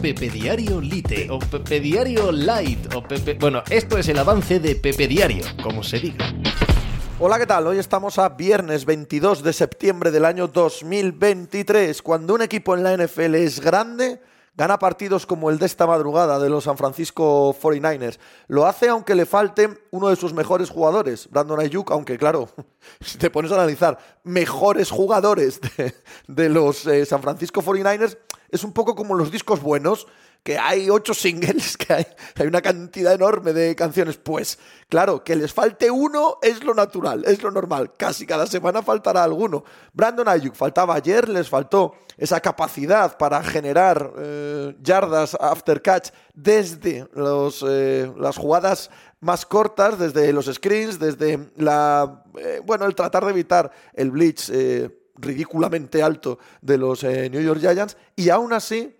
Pepe Diario Lite o Pepe Diario Light o Pepe... Bueno, esto es el avance de Pepe Diario, como se diga. Hola, ¿qué tal? Hoy estamos a viernes 22 de septiembre del año 2023. Cuando un equipo en la NFL es grande, gana partidos como el de esta madrugada de los San Francisco 49ers. Lo hace aunque le falte uno de sus mejores jugadores, Brandon Ayuk, aunque claro, si te pones a analizar mejores jugadores de, los eh, San Francisco 49ers, es un poco como los discos buenos que hay ocho singles, que hay, hay, una cantidad enorme de canciones. Pues claro, que les falte uno es lo natural, es lo normal. Casi cada semana faltará alguno. Brandon Ayuk faltaba ayer, les faltó esa capacidad para generar eh, yardas after catch desde los, eh, las jugadas más cortas, desde los screens, desde la, eh, bueno, el tratar de evitar el blitz ridículamente alto de los New York Giants y aún así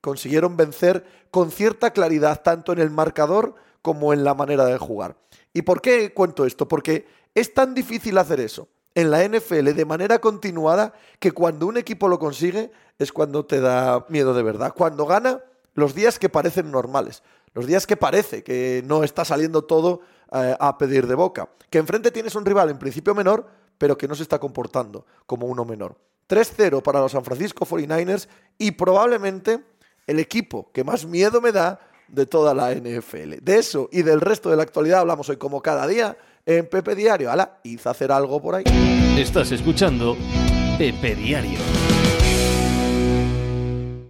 consiguieron vencer con cierta claridad tanto en el marcador como en la manera de jugar. ¿Y por qué cuento esto? Porque es tan difícil hacer eso en la NFL de manera continuada que cuando un equipo lo consigue es cuando te da miedo de verdad. Cuando gana, los días que parecen normales, los días que parece que no está saliendo todo eh, a pedir de boca, que enfrente tienes un rival en principio menor, pero que no se está comportando como uno menor. 3-0 para los San Francisco 49ers y probablemente el equipo que más miedo me da de toda la NFL. De eso y del resto de la actualidad hablamos hoy como cada día en Pepe Diario. Hala, hice hacer algo por ahí. Estás escuchando Pepe Diario.